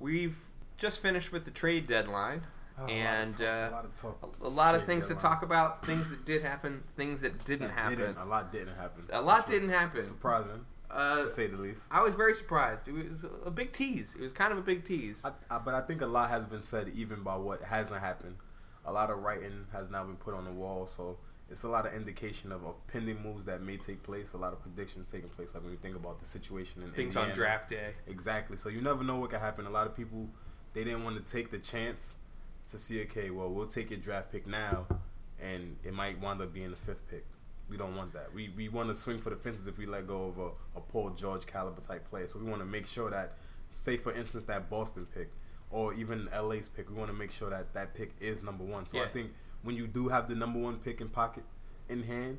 we've just finished with the trade deadline, Oh, and a uh, lot of talk. A lot of talk. a lot of things to talk about. Things that did happen, things that didn't That happen. Didn't, a lot didn't happen. A lot didn't happen. Surprising, Uh, to say the least. I was very surprised. It was a big tease. It was kind of a big tease. I, I, but I think a lot has been said even by what hasn't happened. A lot of writing has now been put on the wall, so it's a lot of indication of, of pending moves that may take place. A lot of predictions taking place. Like when you think about the situation in Things Indiana. on draft day. Exactly. So you never know what could happen. A lot of people they didn't want to take the chance to see. Okay, well we'll take your draft pick now, and it might wind up being the fifth pick. We don't want that. We we want to swing for the fences if we let go of a, a Paul George caliber type player. So we want to make sure that, say for instance, that Boston pick or even LA's pick, we want to make sure that that pick is number one. So I think when you do have the number one pick in pocket, in hand,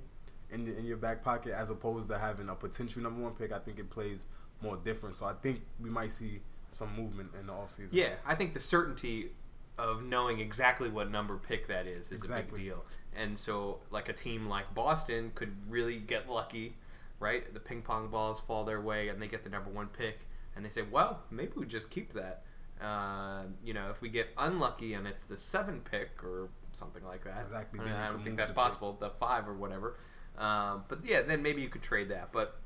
in in your back pocket, as opposed to having a potential number one pick, I think it plays more different. So I think we might see some movement in the offseason. Yeah, I think the certainty of knowing exactly what number pick that is is a big deal. And so, like a team like Boston could really get lucky, right? The ping pong balls fall their way, and they get the number one pick, and they say, "Well, maybe we just keep that." Uh, you know, if we get unlucky and it's the seven pick or something like that, Exactly, I, mean, I don't think that's possible. The five or whatever. Um, but yeah, then maybe you could trade that. But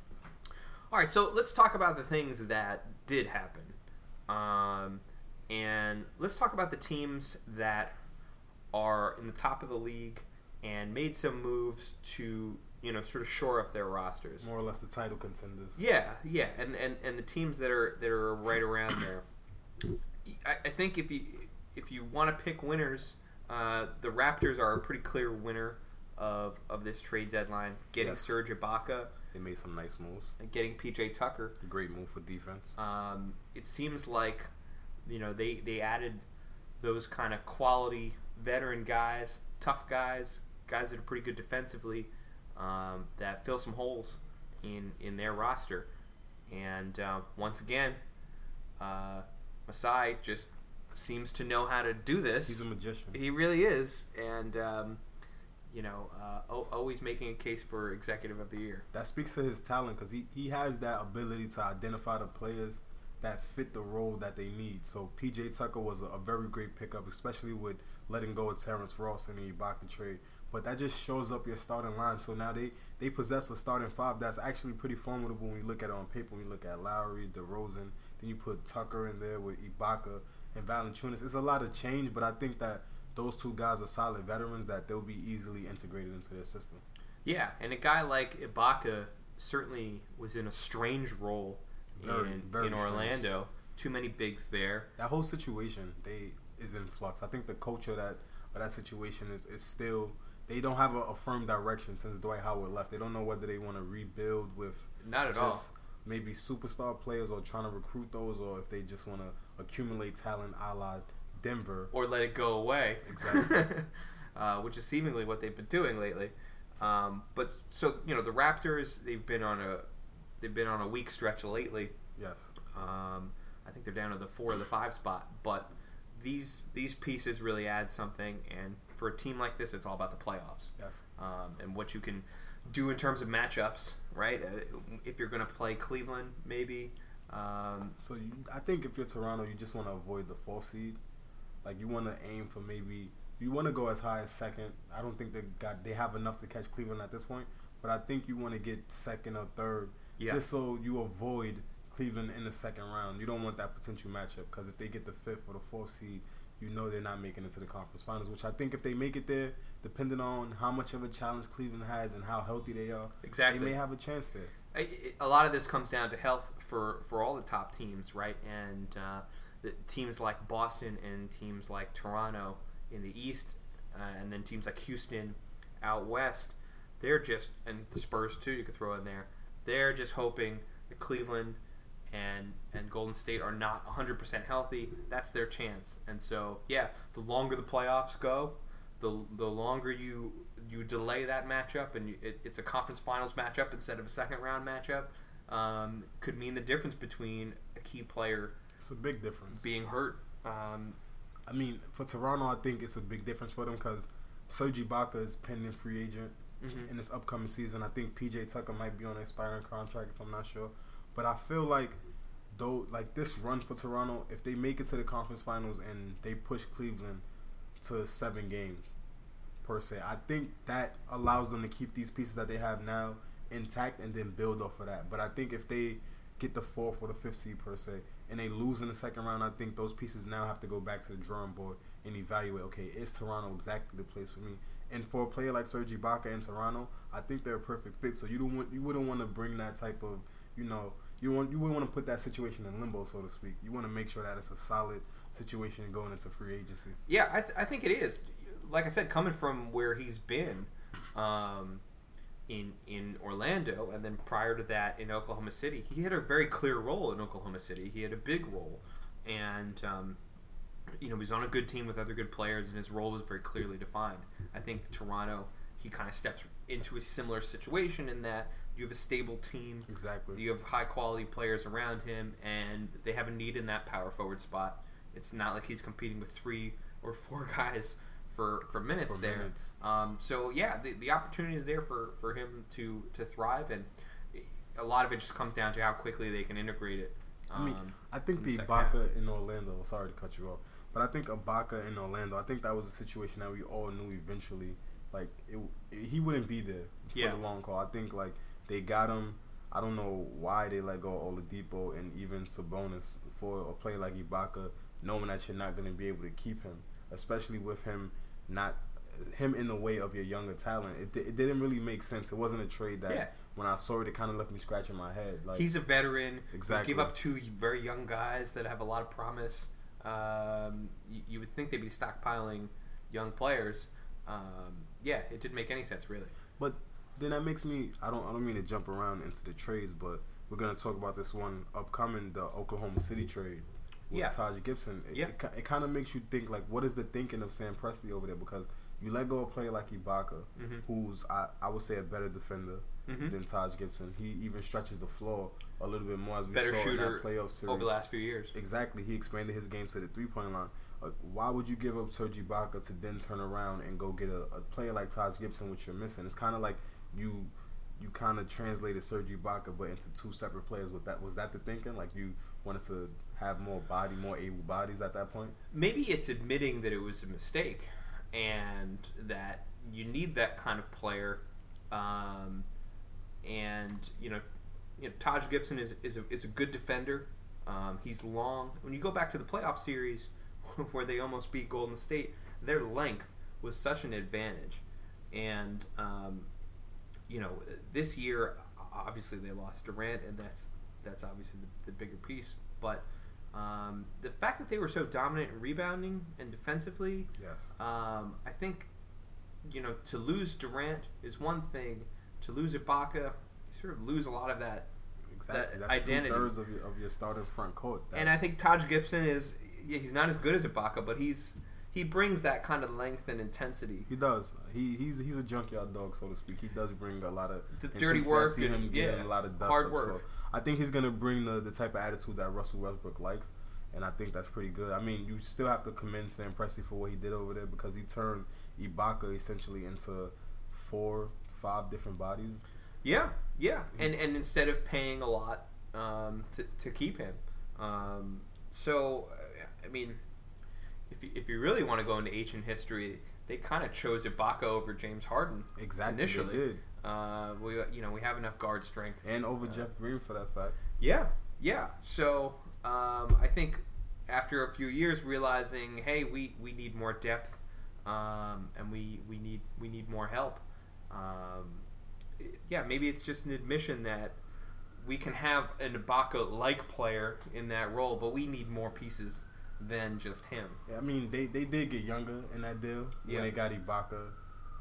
all right, so let's talk about the things that did happen. Um, and let's talk about the teams that are in the top of the league and made some moves to, you know, sort of shore up their rosters. more or less the title contenders. Yeah, yeah, and, and, and the teams that are that are right around there. I, I think if you if you want to pick winners, uh, the Raptors are a pretty clear winner of, of this trade deadline. Getting Yes. Serge Ibaka They made some nice moves. and getting PJ Tucker. Great move for defense. Um, it seems like you know they they added those kind of quality veteran guys, tough guys, guys that are pretty good defensively, um, that fill some holes in in their roster. And uh, once again, uh, Masai just seems to know how to do this. He's a magician. He really is, and um, you know, uh, al- always making a case for executive of the year. That speaks to his talent because he, he has that ability to identify the players that fit the role that they need. So PJ Tucker was a, a very great pickup, especially with letting go of Terrence Ross in the Ibaka trade. But that just shows up your starting line. So now they, they possess a starting five that's actually pretty formidable when you look at it on paper. When you look at Lowry, DeRozan, then you put Tucker in there with Ibaka and Valanciunas. It's a lot of change, but I think that those two guys are solid veterans that they'll be easily integrated into their system. Yeah, and a guy like Ibaka certainly was in a strange role Very, in, very in strange. Orlando. Too many bigs there. that whole situation they is in flux. I think the culture that of that situation is, is still they don't have a, a firm direction since Dwight Howard left. They don't know whether they want to rebuild with Not at all. Maybe superstar players or trying to recruit those, or if they just want to accumulate talent, a la Denver. Or let it go away. Exactly. uh, which is seemingly what they've been doing lately. Um, but so you know the Raptors, they've been on a they've been on a weak stretch lately. Yes, Um, I think they're down to the four or the five spot, but these these pieces really add something. And for a team like this, it's all about the playoffs. yes. um, and what you can do in terms of matchups, right? Uh, if you're going to play Cleveland, maybe. Um, So you, I think if you're Toronto, you just want to avoid the fourth seed. Like you want to aim for maybe you want to go as high as second. I don't think they got they have enough to catch Cleveland at this point, but I think you want to get second or third, Yeah. just so you avoid Cleveland in the second round. You don't want that potential matchup because if they get the fifth or the fourth seed, you know they're not making it to the conference finals. Which I think if they make it there, depending on how much of a challenge Cleveland has and how healthy they are, Exactly. they may have a chance there. A lot of this comes down to health for, for all the top teams, right? And uh, the teams like Boston and teams like Toronto in the East, uh, and then teams like Houston out west, they're just and the Spurs too. You could throw in there. They're just hoping that Cleveland and and Golden State are not 100% healthy. That's their chance. And so, yeah, the longer the playoffs go, the the longer you you delay that matchup and you, it, it's a conference finals matchup instead of a second round matchup, um, could mean the difference between a key player It's a big difference. being hurt. Um, I mean, for Toronto, I think it's a big difference for them because Serge Ibaka is pending free agent mhm. in this upcoming season. I think PJ Tucker might be on an expiring contract if I'm not sure, but I feel like though, like this run for Toronto, if they make it to the conference finals and they push Cleveland to seven games per se, I think that allows them to keep these pieces that they have now intact and then build off of that. But I think if they get the fourth or the fifth seed per se, and they lose in the second round, I think those pieces now have to go back to the drawing board and evaluate. Okay, is Toronto exactly the place for me? And for a player like Serge Ibaka in Toronto, I think they're a perfect fit. So you don't want you wouldn't want to bring that type of you know you want you wouldn't want to put that situation in limbo, so to speak. You want to make sure that it's a solid situation going into free agency. Yeah, I, th- I think it is. Like I said, coming from where he's been, um, in in Orlando, and then prior to that in Oklahoma City, he had a very clear role in Oklahoma City. He had a big role, and um, you know he was on a good team with other good players, and his role was very clearly defined. I think Toronto, he kind of steps into a similar situation in that you have a stable team, Exactly. you have high quality players around him, and they have a need in that power forward spot. It's not like he's competing with three or four guys for, for minutes For there. minutes. Um, so yeah, the, the opportunity is there for, for him to, to thrive, and a lot of it just comes down to how quickly they can integrate it. I mean, Um, I think the the second half. Ibaka in Orlando. Sorry to cut you off, but I think Ibaka in Orlando. I think that was a situation that we all knew eventually. Like it, it- he wouldn't be there for Yeah. the long call. I think like they got him. I don't know why they let go of Oladipo and even Sabonis for a player like Ibaka, knowing that you're not going to be able to keep him, especially with him not him in the way of your younger talent. It, it didn't really make sense. It wasn't a trade that Yeah. when I saw it, it kind of left me scratching my head. Like He's a veteran. Exactly. Give up two very young guys that have a lot of promise. Um, you, you would think they'd be stockpiling young players. Um, yeah, it didn't make any sense really. But then that makes me I don't I don't mean to jump around into the trades, but we're gonna talk about this one upcoming the Oklahoma City trade with Yeah. Taj Gibson. It, Yeah. it, it kind of makes you think like what is the thinking of Sam Presti over there because you let go a player like Ibaka, Mhm. who's I, I would say a better defender Mhm. than Taj Gibson. He even stretches the floor a little bit more as we Better saw in that playoff series. over the last few years. Exactly. He expanded his game to the three point line. Like, why would you give up Serge Ibaka to then turn around and go get a, a player like Taj Gibson, which you're missing? It's kind of like you you kind of translated Serge Ibaka, but into two separate players. With that, was that the thinking? Like you wanted to have more body, more able bodies at that point? Maybe it's admitting that it was a mistake and that you need that kind of player. Um, and you know, you know, Taj Gibson is is a, is a good defender. Um, he's long. When you go back to the playoff series where they almost beat Golden State, their length was such an advantage. And um, you know, this year obviously they lost Durant, and that's that's obviously the, the bigger piece. But um, the fact that they were so dominant in rebounding and defensively, Yes. um, I think, you know, to lose Durant is one thing. To lose Ibaka, you sort of lose a lot of that. Exactly. that That's identity. two thirds of your of your starting front court. That, And I think Taj Gibson is he's not as good as Ibaka, but he's he brings that kind of length and intensity. he does. He he's he's a junkyard dog, so to speak. He does bring a lot of The dirty intensity. I work see and- him getting yeah, a lot of dust hard up, work. So I think he's gonna bring the the type of attitude that Russell Westbrook likes, and I think that's pretty good. I mean, you still have to commend Sam Presti for what he did over there because he turned Ibaka essentially into four, five different bodies. Yeah, yeah, and and instead of paying a lot um, to to keep him, um, so I mean, if you, if you really want to go into ancient history, they kind of chose Ibaka over James Harden Exactly, initially. they did, Uh, we you know we have enough guard strength. and over Jeff Green for that fact. Yeah, yeah. So um, I think after a few years, realizing, hey, we, we need more depth, um, and we, we need we need more help. Um, yeah, maybe it's just an admission that we can have an Ibaka like player in that role, but we need more pieces than just him. Yeah, I mean, they, they did get younger in that deal when Yeah. they got Ibaka.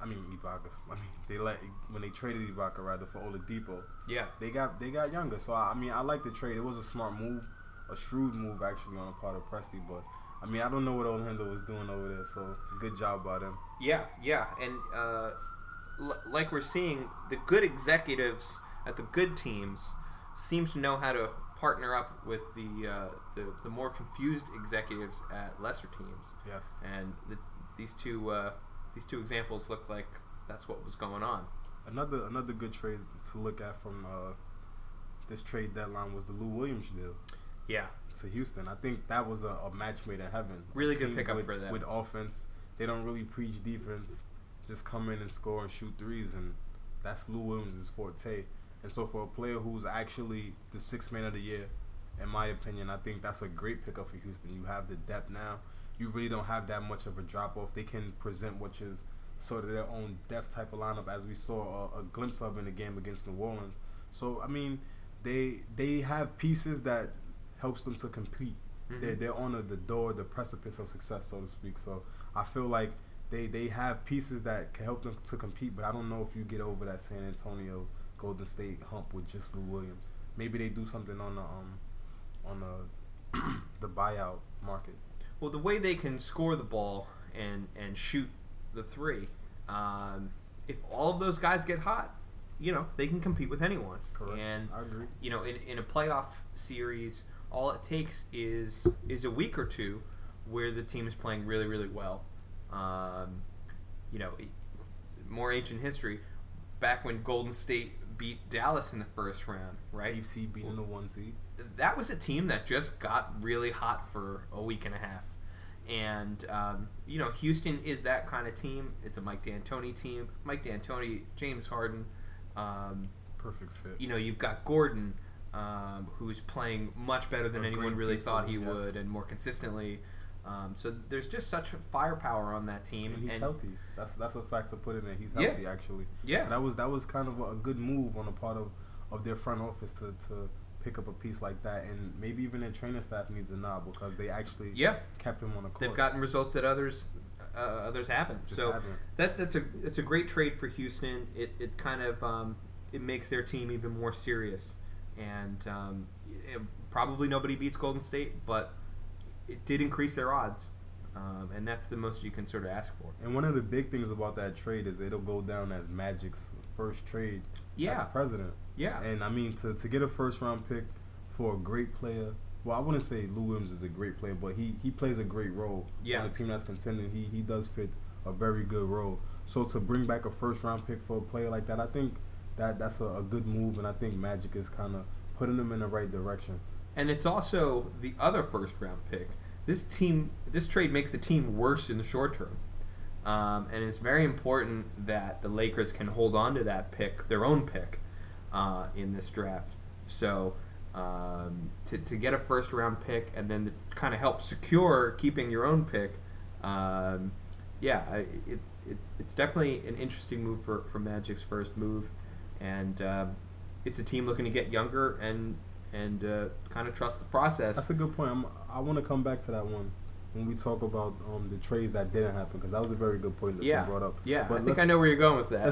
I mean, Ibaka. I mean, they let when they traded Ibaka rather for Oladipo. Yeah, They got they got younger. So I mean, I like the trade. It was a smart move, a shrewd move actually on the part of Presti. But I mean, I don't know what Orlando was doing over there. So good job by them. Yeah, yeah, and uh, l- like we're seeing, the good executives at the good teams seem to know how to partner up with the uh, the, the more confused executives at lesser teams, Yes. and th- these two uh, these two examples look like that's what was going on. Another another good trade to look at from uh, this trade deadline was the Lou Williams deal. Yeah. to Houston. I think that was a, a match made in heaven. A Really good pickup with, for them. with offense. They don't really preach defense. Just come in and score and shoot threes, and that's Lou Williams' forte. And so for a player who's actually the sixth man of the year, in my opinion, I think that's a great pickup for Houston. You have the depth now. You really don't have that much of a drop off. They can present which is sort of their own depth type of lineup, as we saw a, a glimpse of in the game against New Orleans. So I mean, they they have pieces that helps them to compete. Mhm. They're they're on the, the door, the precipice of success, so to speak. So I feel like they they have pieces that can help them to compete. But I don't know if you get over that San Antonio Golden State hump with just Lou Williams. Maybe they do something on the um on the the buyout market. Well, the way they can score the ball and and shoot the three, um, if all of those guys get hot, you know they can compete with anyone. Correct. And I agree. you know, in, in a playoff series, all it takes is is a week or two where the team is playing really, really well. Um, you know, more ancient history, back when Golden State beat Dallas in the first round, right? AFC beating the one seed. that was a team that just got really hot for a week and a half. And, um, you know, Houston is that kind of team. It's a Mike D'Antoni team. Mike D'Antoni, James Harden. Um, Perfect fit. you know, you've got Gordon, um, who's playing much better than A anyone really thought he yes. would and more consistently. Um, so there's just such firepower on that team. and he's healthy. That's that's a fact to put in there. He's Yeah. healthy actually. Yeah. So that was that was kind of a, good move on the part of, of their front office to, to pick up a piece like that, and maybe even their training staff needs a nod because they actually Yeah. kept him on the court. They've gotten results that others uh, others haven't. Just so haven't. that that's a it's a great trade for Houston. It it kind of um, it makes their team even more serious, and um, it- probably nobody beats Golden State, but it did increase their odds, um, and that's the most you can sort of ask for. And one of the big things about that trade is it'll go down as Magic's first trade Yeah. as president. Yeah. And I mean to to get a first round pick for a great player. Well, I wouldn't say Lou Williams is a great player, but he, he plays a great role Yeah. on a team that's contending. He he does fit a very good role. So to bring back a first round pick for a player like that, I think that that's a, a good move, and I think Magic is kind of putting them in the right direction. And it's also the other first round pick. This team, this trade makes the team worse in the short term. Um, and it's very important that the Lakers can hold on to that pick, their own pick, uh, in this draft. So um, to, to get a first round pick and then to kind of help secure keeping your own pick, um, yeah, I- it, it, it's definitely an interesting move for, for Magic's first move. And um, it's a team looking to get younger and and uh, kind of trust the process. That's a good point. I'm, I want to come back to that one when we talk about um, the trades that didn't happen because that was a very good point that yeah, you brought up. yeah. But I think I know where you're going with that.